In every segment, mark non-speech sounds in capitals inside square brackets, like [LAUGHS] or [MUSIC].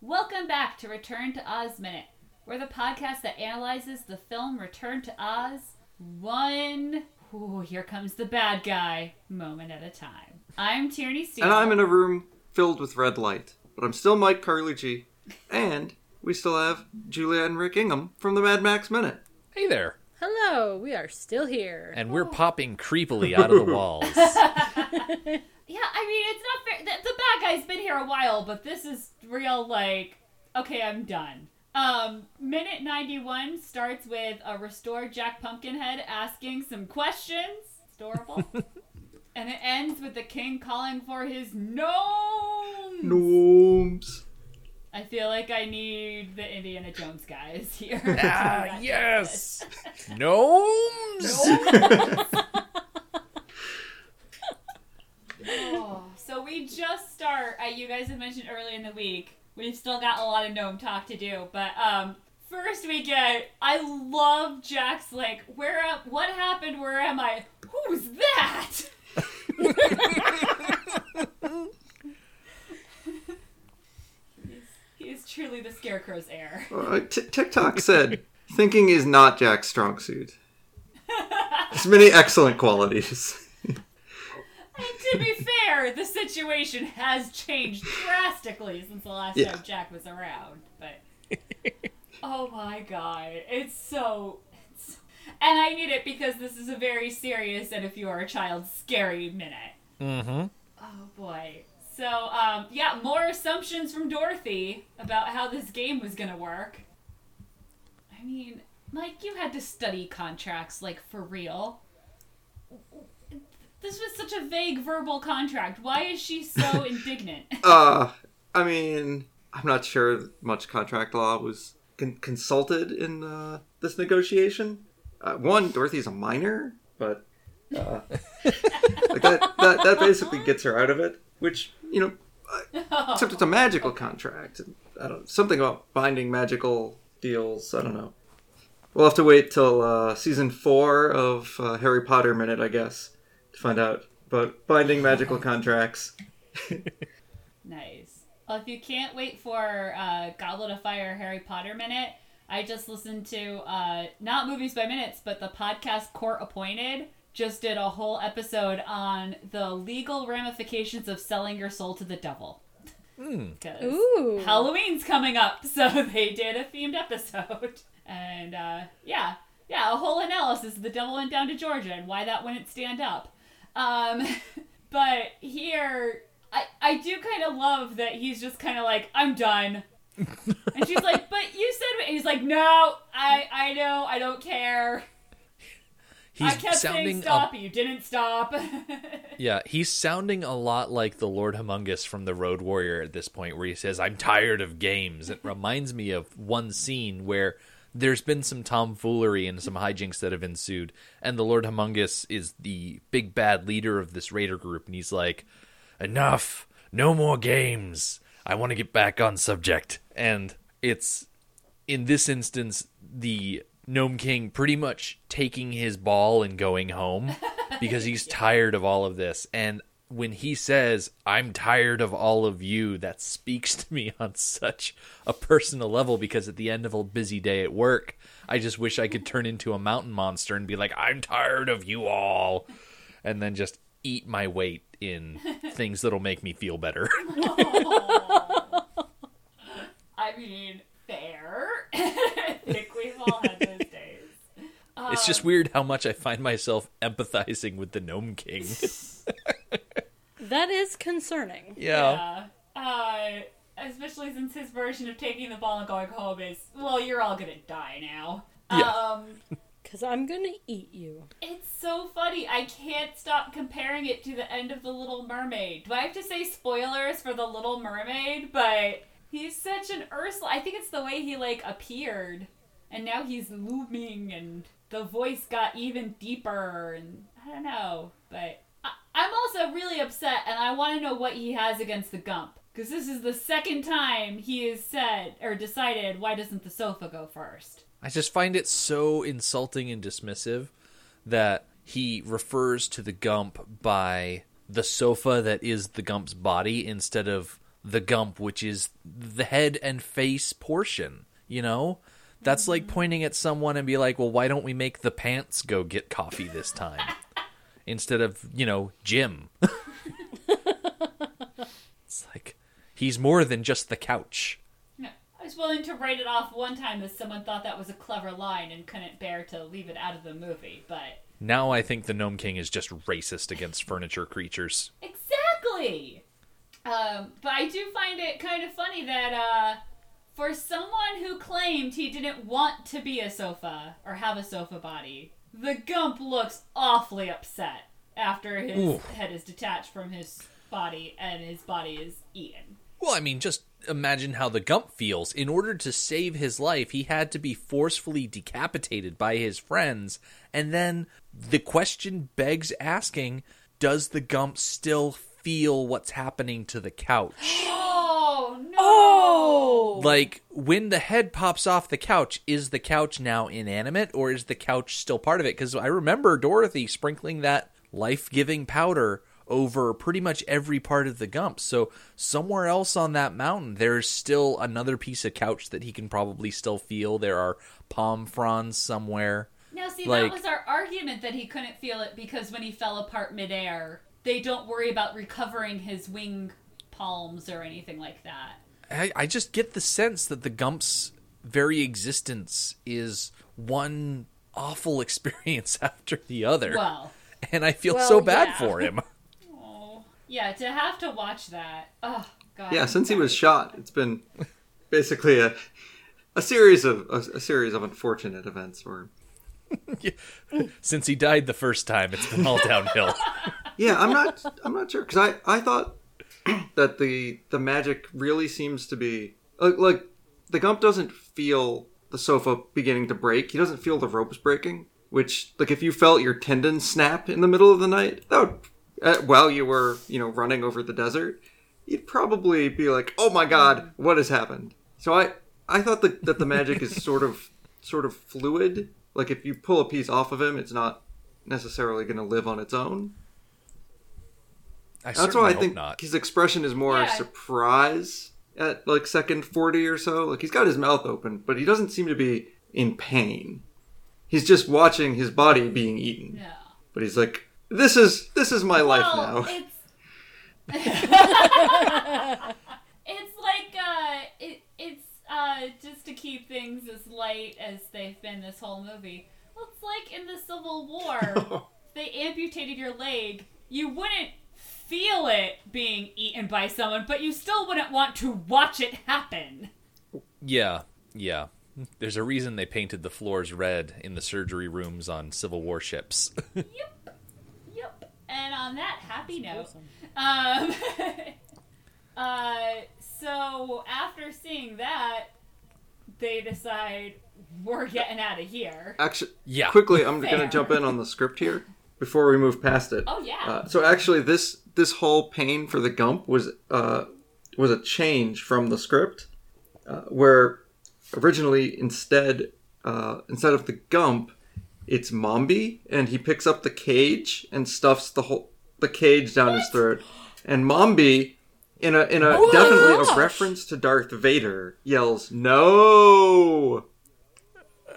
Welcome back to Return to Oz Minute. We're the podcast that analyzes the film Return to Oz one. Ooh, here comes the bad guy. Moment at a time. I'm Tierney Steele. And I'm in a room filled with red light. But I'm still Mike Carlucci. [LAUGHS] And we still have Julia and Rick Ingham from the Mad Max Minute. Hey there. Hello, we are still here. And we're popping creepily out of the walls. [LAUGHS] [LAUGHS] Yeah, I mean, it's not fair. The, the bad guy's been here a while, but this is real, like, okay, I'm done. Um, minute 91 starts with a restored Jack Pumpkinhead asking some questions. It's adorable. [LAUGHS] and it ends with the king calling for his gnomes. Gnomes. I feel like I need the Indiana Jones guys here. [LAUGHS] ah, [LAUGHS] yes. Gnomes. [LAUGHS] Oh, so we just start. Uh, you guys had mentioned earlier in the week. We've still got a lot of gnome talk to do, but um, first we get. I love Jack's like, where? Am, what happened? Where am I? Who's that? he's, he's truly the scarecrow's heir. Uh, T- TikTok said, thinking is not Jack's strong suit. There's many excellent qualities. [LAUGHS] And to be fair, the situation has changed drastically since the last Yeah. time Jack was around. But oh my god, it's so. It's, and I need it because this is a very serious and if you are a child, scary minute. mm-hmm. Oh boy. So um, yeah, more assumptions from Dorothy about how this game was gonna work. I mean, Mike, you had to study contracts like for real. This was such a vague verbal contract. Why is she so [LAUGHS] indignant? Uh, I mean, I'm not sure much contract law was con- consulted in uh, this negotiation. Uh, one, Dorothy's a minor, but uh, [LAUGHS] like that, that that basically gets her out of it. Which you know, [LAUGHS] except it's a magical contract. I don't something about binding magical deals. I don't know. We'll have to wait till uh, season four of uh, Harry Potter Minute, I guess, to find out about binding magical contracts. [LAUGHS] Nice. Well, if you can't wait for uh, Goblet of Fire Harry Potter Minute, I just listened to uh, not Movies by Minutes, but the podcast Court Appointed just did a whole episode on the legal ramifications of selling your soul to the devil. Because Ooh. Halloween's coming up, [LAUGHS] so they did a themed episode. And uh, yeah, yeah, a whole analysis of the devil went down to Georgia and why that wouldn't stand up. Um, [LAUGHS] but here, I, I do kind of love that he's just kind of like, I'm done. and she's like, [LAUGHS] but you said, and he's like, no, I, I know, I don't care. He's I kept sounding saying a- stop, you didn't stop. [LAUGHS] Yeah, he's sounding a lot like the Lord Humongous from the Road Warrior at this point, where he says, I'm tired of games. It reminds me of one scene where there's been some tomfoolery and some hijinks that have ensued, and the Lord Humongous is the big bad leader of this raider group, and he's like, Enough! No more games! I want to get back on subject. And it's, in this instance, the Gnome King pretty much taking his ball and going home [LAUGHS] because he's tired of all of this. And when he says, I'm tired of all of you, that speaks to me on such a personal level because at the end of a busy day at work, I just wish I could turn into a mountain monster and be like, I'm tired of you all. And then just eat my weight in [LAUGHS] things that'll make me feel better. [LAUGHS] I mean, fair. I think we've all had those days. it's just weird how much I find myself empathizing with the Gnome King. [LAUGHS] That is concerning. yeah. Yeah. Uh, especially since his version of taking the ball and going home is, well, you're all gonna die now. Yeah. Um, [LAUGHS] Because I'm gonna eat you. it's so funny. I can't stop comparing it to the end of The Little Mermaid. Do I have to say spoilers for The Little Mermaid? But he's such an Ursula. I think it's the way he, like, appeared. And now he's looming and the voice got even deeper and I don't know. But I- I'm also really upset and I want to know what he has against the Gump. Because this is the second time he has said or decided why doesn't the sofa go first? I just find it so insulting and dismissive that he refers to the Gump by the sofa that is the Gump's body instead of the Gump, which is the head and face portion. You know, that's like pointing at someone and be like, "Well, why don't we make the pants go get coffee this time?" [LAUGHS] instead of you know Jim. [LAUGHS] it's like he's more than just the couch. Yeah. I was willing to write it off one time as someone thought that was a clever line and couldn't bear to leave it out of the movie, but Now I think the Gnome King is just racist against [LAUGHS] furniture creatures. Exactly. Um, but I do find it kind of funny that uh, for someone who claimed he didn't want to be a sofa or have a sofa body, the Gump looks awfully upset after his Ooh. head is detached from his body and his body is eaten. Well, I mean, just imagine how the Gump feels. In order to save his life, he had to be forcefully decapitated by his friends. And then the question begs asking Does the Gump still feel what's happening to the couch? [GASPS] [GASPS] [GASPS] Oh no! Like, when the head pops off the couch, is the couch now inanimate or is the couch still part of it? Because I remember Dorothy sprinkling that life giving powder over pretty much every part of the Gump. So, somewhere else on that mountain, there's still another piece of couch that he can probably still feel. There are palm fronds somewhere. Now, see, Like- that was our argument that he couldn't feel it because when he fell apart midair, they don't worry about recovering his wing palms or anything like that. I, I just get the sense that the Gump's very existence is one awful [LAUGHS] experience [LAUGHS] after the other. Well, and I feel Well, so bad yeah. for him. [LAUGHS] oh, yeah, to have to watch that. Oh, God. Yeah, I'm since he was shot, it's been basically a a series of a, a series of unfortunate events where Since he died the first time, it's been all downhill. Yeah, I'm not. I'm not sure because I I thought [CLEARS THROAT] that the the magic really seems to be like, like the Gump doesn't feel the sofa beginning to break. He doesn't feel the ropes breaking. Which like if you felt your tendon snap in the middle of the night, that would uh, while you were you know running over the desert, you'd probably be like, oh my god, what has happened? So I I thought that that the magic is sort of sort of fluid. Like if you pull a piece off of him, it's not necessarily going to live on its own. I That's why I think not. his expression is more Yeah. surprise at like second 40 or so. Like he's got his mouth open, but he doesn't seem to be in pain. He's just watching his body being eaten. No. But he's like, this is this is my life well, now. it's [LAUGHS] [LAUGHS] it's like uh, it it's uh just to keep things as light as they've been this whole movie. Well, it's like in the Civil War, [LAUGHS] they amputated your leg. You wouldn't feel it being eaten by someone, but you still wouldn't want to watch it happen. Yeah, yeah. There's a reason they painted the floors red in the surgery rooms on Civil War ships. [LAUGHS] Yep. Yep. And on that happy note, um, [LAUGHS] uh, so after seeing that, they decide we're getting out of here. Actually, yeah. quickly, I'm [LAUGHS] going to jump in on the script here before we move past it. Oh yeah. Uh, so actually, this this whole pain for the Gump was uh, was a change from the script, uh, where originally instead uh, instead of the Gump, it's Mombi, and he picks up the cage and stuffs the whole the cage down his throat, and Mombi. In a in a definitely a reference to Darth Vader yells no, [LAUGHS]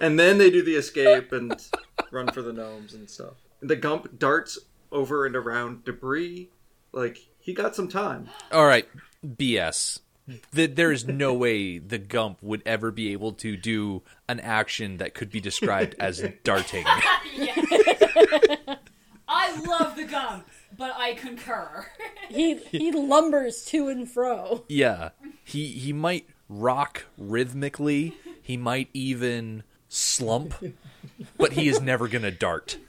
and then they do the escape and [LAUGHS] run for the gnomes and stuff. The Gump darts over and around debris. Like he got some time. All right, BS. Th there is no way the Gump would ever be able to do an action that could be described as [LAUGHS] darting. I love the Gump, but I concur. [LAUGHS] He he lumbers to and fro. Yeah, he he might rock rhythmically. He might even slump, but he is never gonna dart. [LAUGHS]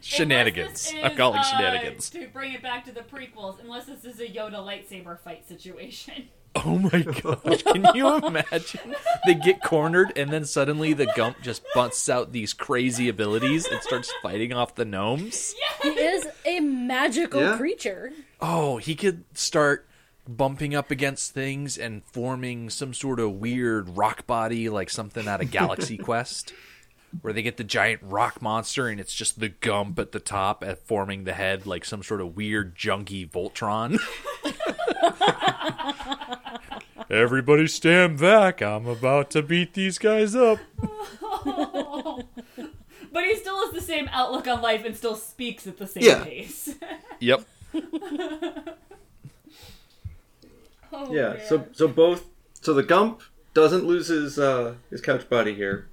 shenanigans. Unless I'm calling uh, shenanigans. To bring it back to the prequels, unless this is a Yoda lightsaber fight situation. [LAUGHS] Oh my gosh! Can you imagine? They get cornered, and then suddenly the Gump just busts out these crazy abilities and starts fighting off the gnomes. [LAUGHS] He is a magical Yeah. creature. Oh, he could start bumping up against things and forming some sort of weird rock body like something out of Galaxy [LAUGHS] Quest. where they get the giant rock monster and it's just the gump at the top at forming the head like some sort of weird junky Voltron. [LAUGHS] Everybody stand back. I'm about to beat these guys up. [LAUGHS] But he still has the same outlook on life and still speaks at the same Yeah. pace. Yep. [LAUGHS] oh, Yeah. man. So so both so the Gump doesn't lose his uh, his couch buddy here.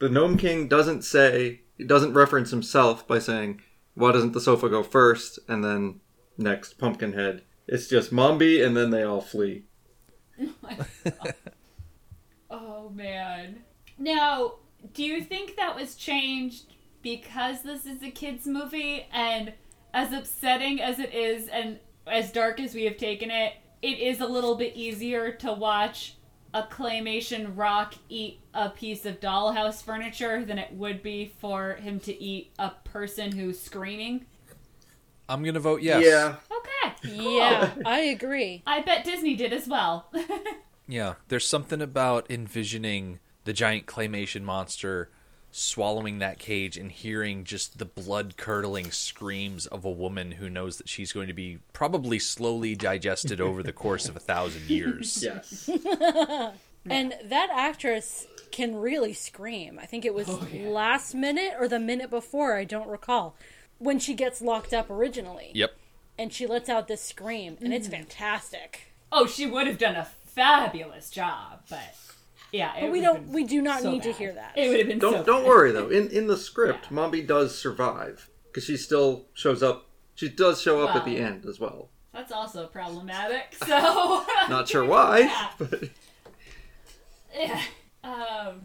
The Gnome King doesn't say he doesn't reference himself by saying why doesn't the sofa go first and then next Pumpkinhead. It's just Mombi and then they all flee. [LAUGHS] Oh man. Now, do you think that was changed because this is a kids movie and as upsetting as it is and as dark as we have taken it, it is a little bit easier to watch a claymation rock eat a piece of dollhouse furniture than it would be for him to eat a person who's screaming. I'm going to vote yes. Yeah. Okay. Yeah, I agree. I bet Disney did as well. [LAUGHS] Yeah, there's something about envisioning the giant claymation monster swallowing that cage and hearing just the blood curdling screams of a woman who knows that she's going to be probably slowly digested over the course of a thousand years. [LAUGHS] Yes. [LAUGHS] And that actress can really scream. I think it was Oh, yeah. last minute or the minute before, I don't recall, when she gets locked up originally. Yep. And she lets out this scream, and Mm. it's fantastic. oh, she would have done a fabulous job, but yeah, But we don't we do not so need to hear that. It would have been Don't so don't bad. worry though. In in the script, Yeah. Mombi does survive because she still shows up. She does show up at the end as well. That's also problematic. [LAUGHS] So Not sure why, [LAUGHS] Yeah. but Yeah. [LAUGHS] Um.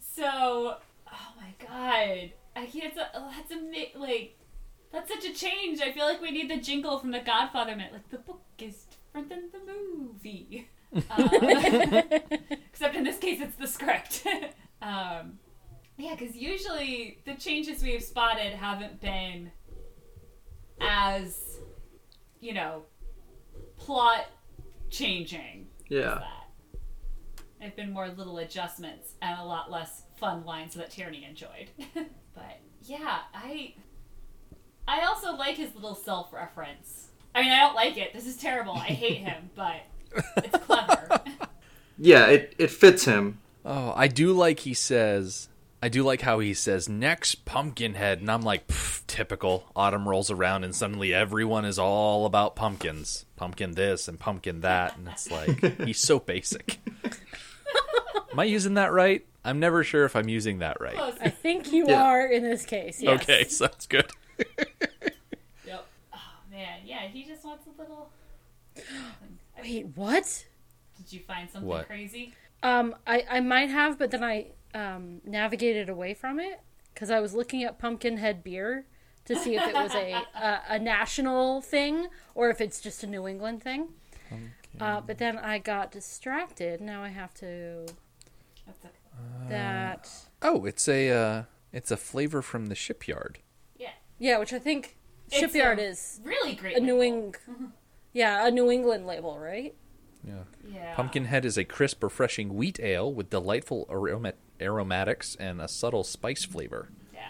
So, oh my god, I can't. That's a like. That's such a change. I feel like we need the jingle from The Godfather minute. Like the book is different than the movie. Um, [LAUGHS] except in this case, it's the script. [LAUGHS] um, yeah, because usually the changes we've spotted haven't been as, you know, plot changing yeah. that. There've been more little adjustments and a lot less fun lines that Tierney enjoyed. [LAUGHS] but yeah, I I also like his little self-reference. I mean, I don't like it. This is terrible. I hate him, but it's clever. [LAUGHS] Yeah, it, it fits him. Oh, I do like he says. I do like how he says next Pumpkinhead, and I'm like, typical. Autumn rolls around, and suddenly everyone is all about pumpkins, pumpkin this and pumpkin that, and it's like [LAUGHS] he's so basic. Am I using that right? I'm never sure if I'm using that right. I think you Yeah. are in this case. Yes. Okay, [LAUGHS] sounds good. Yep. Oh man, yeah, he just wants a little. [GASPS] Wait, what? Did you find something What? crazy? Um, I, I might have, but then I um, navigated away from it because I was looking at Pumpkinhead beer to see if it was a, [LAUGHS] a a national thing or if it's just a New England thing. Uh, but then I got distracted. Now I have to That's a, that Oh, it's a uh, it's a flavor from the shipyard. yeah. yeah, which I think It's Shipyard is Really great. a New label. Eng, yeah, a New England label, right? Yeah. Yeah. Pumpkinhead is a crisp, refreshing wheat ale with delightful aroma- aromatics and a subtle spice flavor. Yeah.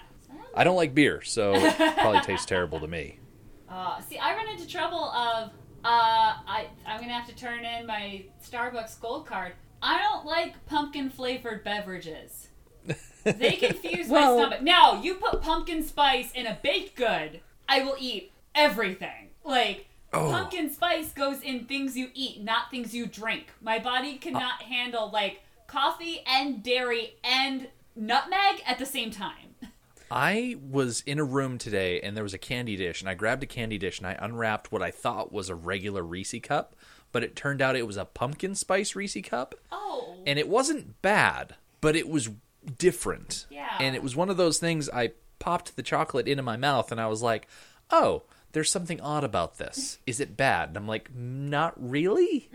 I don't like beer, so it probably tastes terrible to me. [LAUGHS] Uh, see, I run into trouble of uh, I I'm gonna have to turn in my Starbucks Gold Card. I don't like pumpkin flavored beverages. They [LAUGHS] confuse Well- my stomach. Now you put pumpkin spice in a baked good, I will eat everything. Like Oh. pumpkin spice goes in things you eat, not things you drink. My body cannot uh. handle like coffee and dairy and nutmeg at the same time. I was in a room today and there was a candy dish, and I grabbed a candy dish and I unwrapped what I thought was a regular Reese cup, but it turned out it was a pumpkin spice Reese cup, Oh. and it wasn't bad, but it was different. Yeah. And it was one of those things I popped the chocolate into my mouth and I was like, oh, there's something odd about this. Is it bad? And I'm like, not really.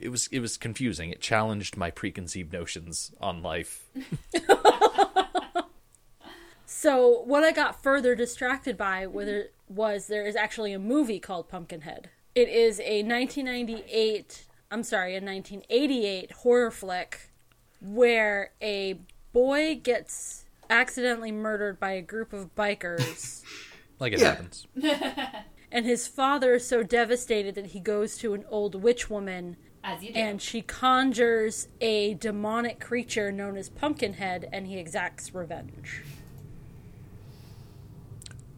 It was it was confusing. It challenged my preconceived notions on life. [LAUGHS] So what I got further distracted by whether was there is actually a movie called Pumpkinhead. It is a 1998, I'm sorry, a 1988 horror flick where a boy gets accidentally murdered by a group of bikers. [LAUGHS] Like it Yeah. happens. [LAUGHS] and his father is so devastated that he goes to an old witch woman As you do. and she conjures a demonic creature known as Pumpkinhead and he exacts revenge.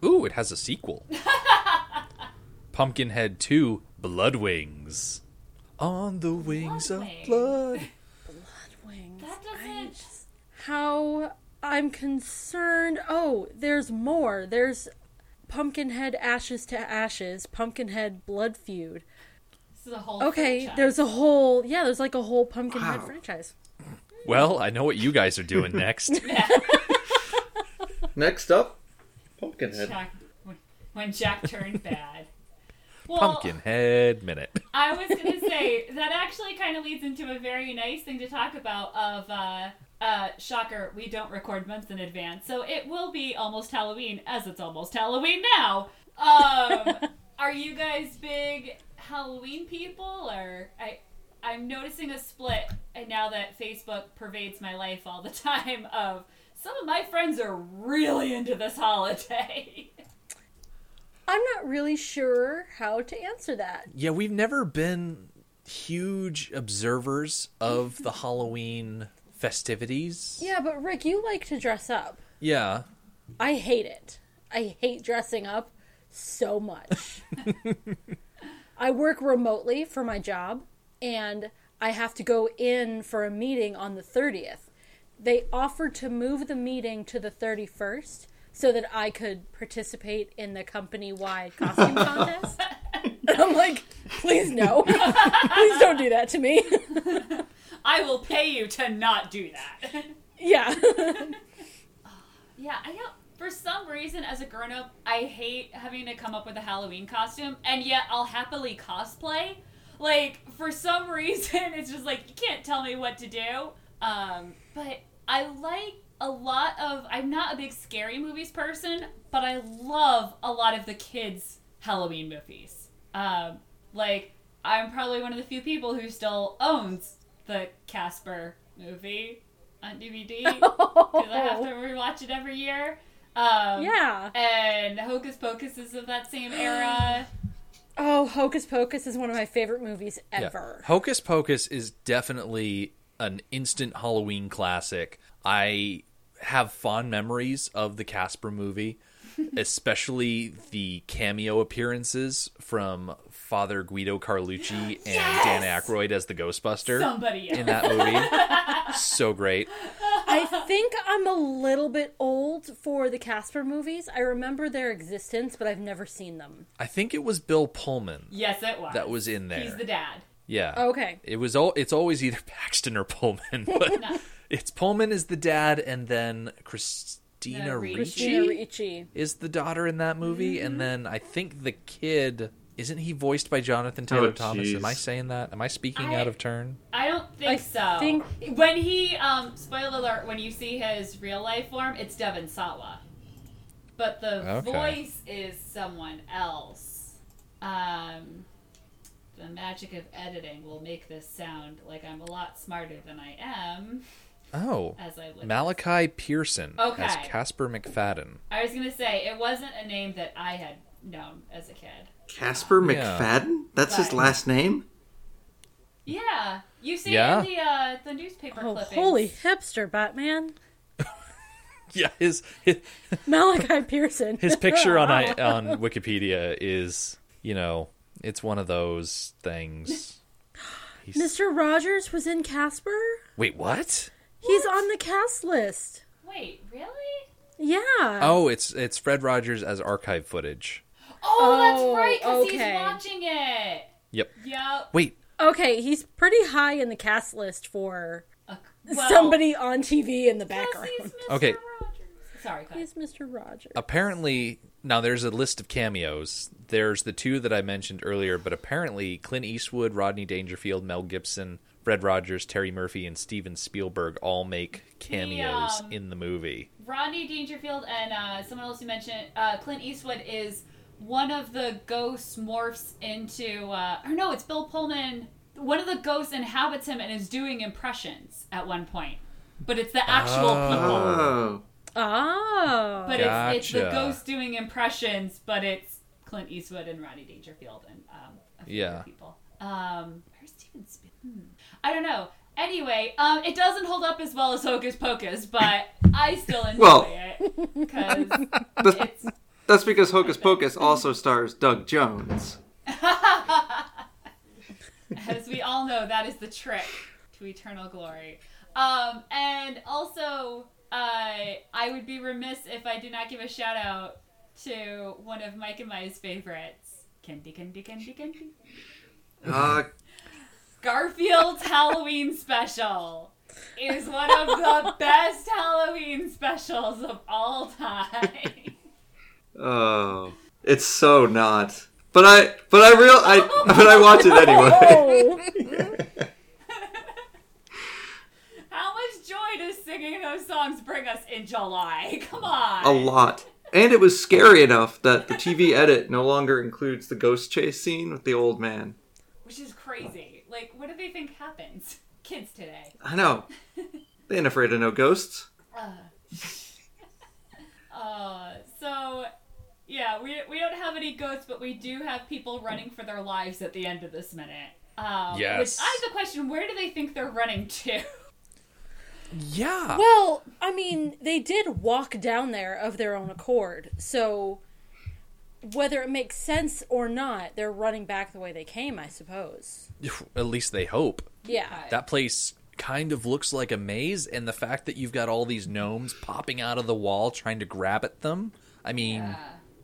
Ooh, it has a sequel. [LAUGHS] Pumpkinhead 2 Blood Wings. On the wings of Bloodwings. blood. Wings. that doesn't. just- how I'm concerned. Oh, there's more. There's Pumpkinhead Ashes to Ashes, Pumpkinhead Blood Feud. This is a whole. Okay, franchise. there's a whole yeah, there's like a whole Pumpkinhead Wow. franchise. Well, I know what you guys are doing next. [LAUGHS] Next up, Pumpkinhead. Jack, when- when Jack turned bad. Well, Pumpkinhead Minute. I was gonna say that actually kind of leads into a very nice thing to talk about. Of uh, uh, shocker, we don't record months in advance, so it will be almost Halloween, as it's almost Halloween now. Um, [LAUGHS] are you guys big Halloween people, or I? I'm noticing a split, and now that Facebook pervades my life all the [LAUGHS] time, of some of my friends are really into this holiday. [LAUGHS] I'm not really sure how to answer that. Yeah, we've never been huge observers of the Halloween festivities. Yeah, but Rick, you like to dress up. Yeah. I hate it. I hate dressing up so much. [LAUGHS] I work remotely for my job and I have to go in for a meeting on the 30th. They offered to move the meeting to the 31st so that I could participate in the company wide costume contest. [LAUGHS] And I'm like, please no. [LAUGHS] please don't do that to me. I will pay you to not do that. [LAUGHS] yeah. [LAUGHS] Yeah, I know. For some reason, as a grown up, I hate having to come up with a Halloween costume, and yet I'll happily cosplay. Like, for some [LAUGHS] reason, it's just like, you can't tell me what to do. Um, but I like a lot of. I'm not a big scary movies person, but I love a lot of the kids' Halloween movies. Um, like, I'm probably one of the few people who still owns the Casper movie on DVD [LAUGHS] because I have to rewatch it every year. Um, yeah. And Hocus Pocus is of that same era. [GASPS] Oh, Hocus Pocus is one of my favorite movies Yeah. ever. Hocus Pocus is definitely an instant Halloween classic. I have fond memories of the Casper movie, [LAUGHS] especially the cameo appearances from Father Guido Sarducci [GASPS] and Dan Aykroyd as the Ghostbuster Somebody else. in that movie. [LAUGHS] so great. I think I'm a little bit old for the Casper movies. I remember their existence, but I've never seen them. I think it was Bill Pullman Yes, it was. that was in there. He's the dad. Yeah. Okay. It was all. It's always either [LAUGHS] Paxton or Pullman, [LAUGHS] but it's Pullman is the dad, and then Christina No, Ricci Christina Ricci. is the daughter in that movie, Mm-hmm. and then I think the kid isn't he voiced by Jonathan Taylor Oh, Thomas? Am I saying that? Am I speaking I- out of turn? I don't think I so. think- when he um spoiler alert, when you see his real life form, it's Devon Sawa. But the Okay. voice is someone else. Um the magic of editing will make this sound like I'm a lot smarter than I am Oh, as I look. Malachi Pearson as Okay. Casper McFadden. I was gonna say it wasn't a name that I had known as a kid. Casper Yeah. McFadden? That's his last name? Yeah, you see Yeah. in the uh, the newspaper Oh, clippings. holy hipster, Batman. [LAUGHS] Yeah, his his, [LAUGHS] Malachi Pearson. his picture on [LAUGHS] I, on Wikipedia is you know it's one of those things. [GASPS] He's, Mr. Rogers was in Casper? wait, what? He's on the cast list. Wait, really? Yeah. Oh, it's it's Fred Rogers as archive footage. Oh, Oh, that's right, because okay. he's watching it. Yep. Yep. Wait, Okay, he's pretty high in the cast list for Uh, well, somebody on TV in the background. he's Mr. Okay. Rogers. Sorry, go. He's Mr. Rogers. apparently now there's a list of cameos. There's the two that I mentioned earlier, but apparently Clint Eastwood, Rodney Dangerfield, Mel Gibson, Fred Rogers, Terry Murphy, and Steven Spielberg all make cameos um, in the movie. Rodney Dangerfield and uh, someone else you mentioned, uh, Clint Eastwood is one of the ghosts morphs into, uh, or no, it's Bill Pullman. One of the ghosts inhabits him and is doing impressions at one point. but it's the actual people. Oh. Oh. But it's, it's the ghost doing impressions, but it's Clint Eastwood and Rodney Dangerfield and um, a few Yeah. other people. Um, where's Steven Spielberg? Hmm. I don't know. Anyway, um, it doesn't hold up as well as Hocus Pocus, but I still enjoy Well- it because [LAUGHS] it's that's because Hocus Pocus also stars Doug Jones. [LAUGHS] as we all know, that is the trick to eternal glory. Um, and also, uh, I would be remiss if I do not give a shout out to one of Mike and Mai's favorites, Candy, Candy, Candy, Candy. Uh, Garfield's Halloween special is one of the [LAUGHS] best Halloween specials of all time. Oh, it's so not. But I, but I real, I, [LAUGHS] but I watch it anyway. [LAUGHS] Oh. [LAUGHS] How much joy does singing those songs bring us in July? Come on. A lot. And it was scary enough that the TV edit no longer includes the ghost chase scene with the old man. Which is crazy. Like, what do they think happens? Kids today. I know. They ain't afraid of no ghosts. Uh, Uh, so, yeah, we, we don't have any goats, but we do have people running for their lives at the end of this minute. Um, Yes. Which I have the question where do they think they're running to? Yeah. Well, I mean, they did walk down there of their own accord. So whether it makes sense or not, they're running back the way they came, I suppose. [SIGHS] At least they hope. Yeah. That place kind of looks like a maze, and the fact that you've got all these gnomes popping out of the wall trying to grab at them. I mean, Yeah.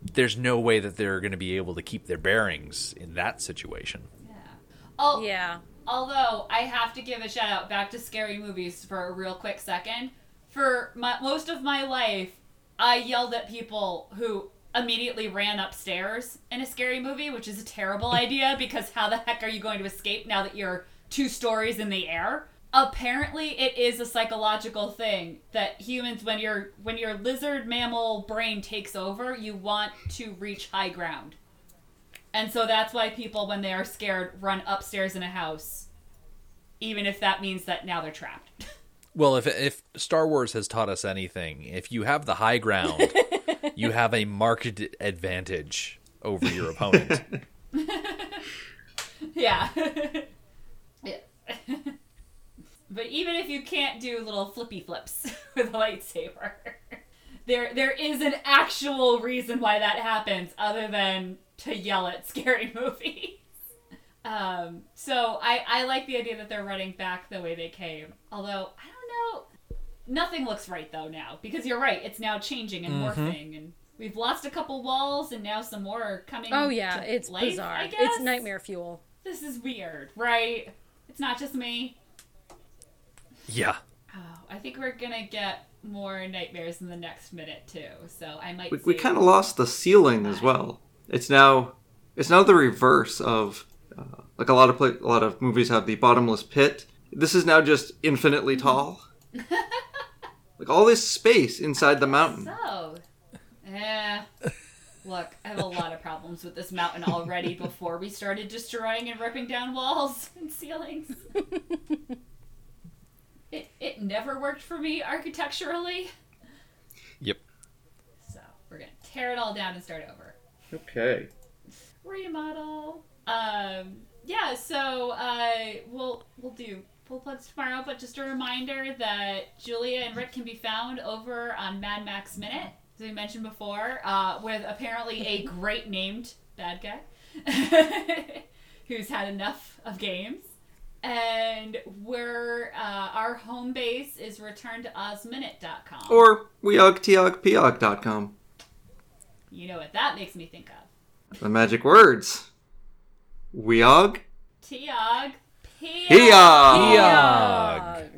There's no way that they're going to be able to keep their bearings in that situation. Yeah. Oh, Yeah. Although I have to give a shout out back to scary movies for a real quick second. For my, most of my life, I yelled at people who immediately ran upstairs in a scary movie, which is a terrible [LAUGHS] idea because how the heck are you going to escape now that you're two stories in the air? Apparently, it is a psychological thing that humans, when your when your lizard mammal brain takes over, you want to reach high ground. And so that's why people, when they are scared, run upstairs in a house, even if that means that now they're trapped. [LAUGHS] Well, if if Star Wars has taught us anything, if you have the high ground, you [LAUGHS] have a marked advantage over your opponent. [LAUGHS] yeah. yeah. But even if you can't do little flippy flips [LAUGHS] with a lightsaber, there there is an actual reason why that happens, other than to yell at scary [LAUGHS] movies. Um, so I, I like the idea that they're running back the way they came. Although I don't know, nothing looks right though now because you're right. It's now changing and morphing, and we've lost a couple walls, and now some more are coming. Oh yeah, to it's life, bizarre. I guess? It's nightmare fuel. This is weird, right? It's not just me. Yeah. Oh, I think we're gonna get more nightmares in the next minute too. So I might. We, we kind of lost the ceiling as well. It's now it's now the reverse of uh, like a lot of pla- a lot of movies have the bottomless pit. This is now just infinitely tall. [LAUGHS] like all this space inside the mountain. So, yeah. Look, I have a lot of problems with this mountain already [LAUGHS] before we started destroying and ripping down walls and ceilings. [LAUGHS] it it never worked for me architecturally, Yep. so we're gonna tear it all down and start over. Okay. remodel. Um, yeah, so uh, we'll we'll do full plugs tomorrow, but just a reminder that Julia and Rick can be found over on Mad Max Minute, as we mentioned before, uh, with apparently a [LAUGHS] great named bad guy [LAUGHS] who's had enough of games. And we're uh, our home base is returntoozminute.com. Or weogtiogpiog.com. you know what that makes me think of. The magic words. Weog. Tiog. Hiog. Eog.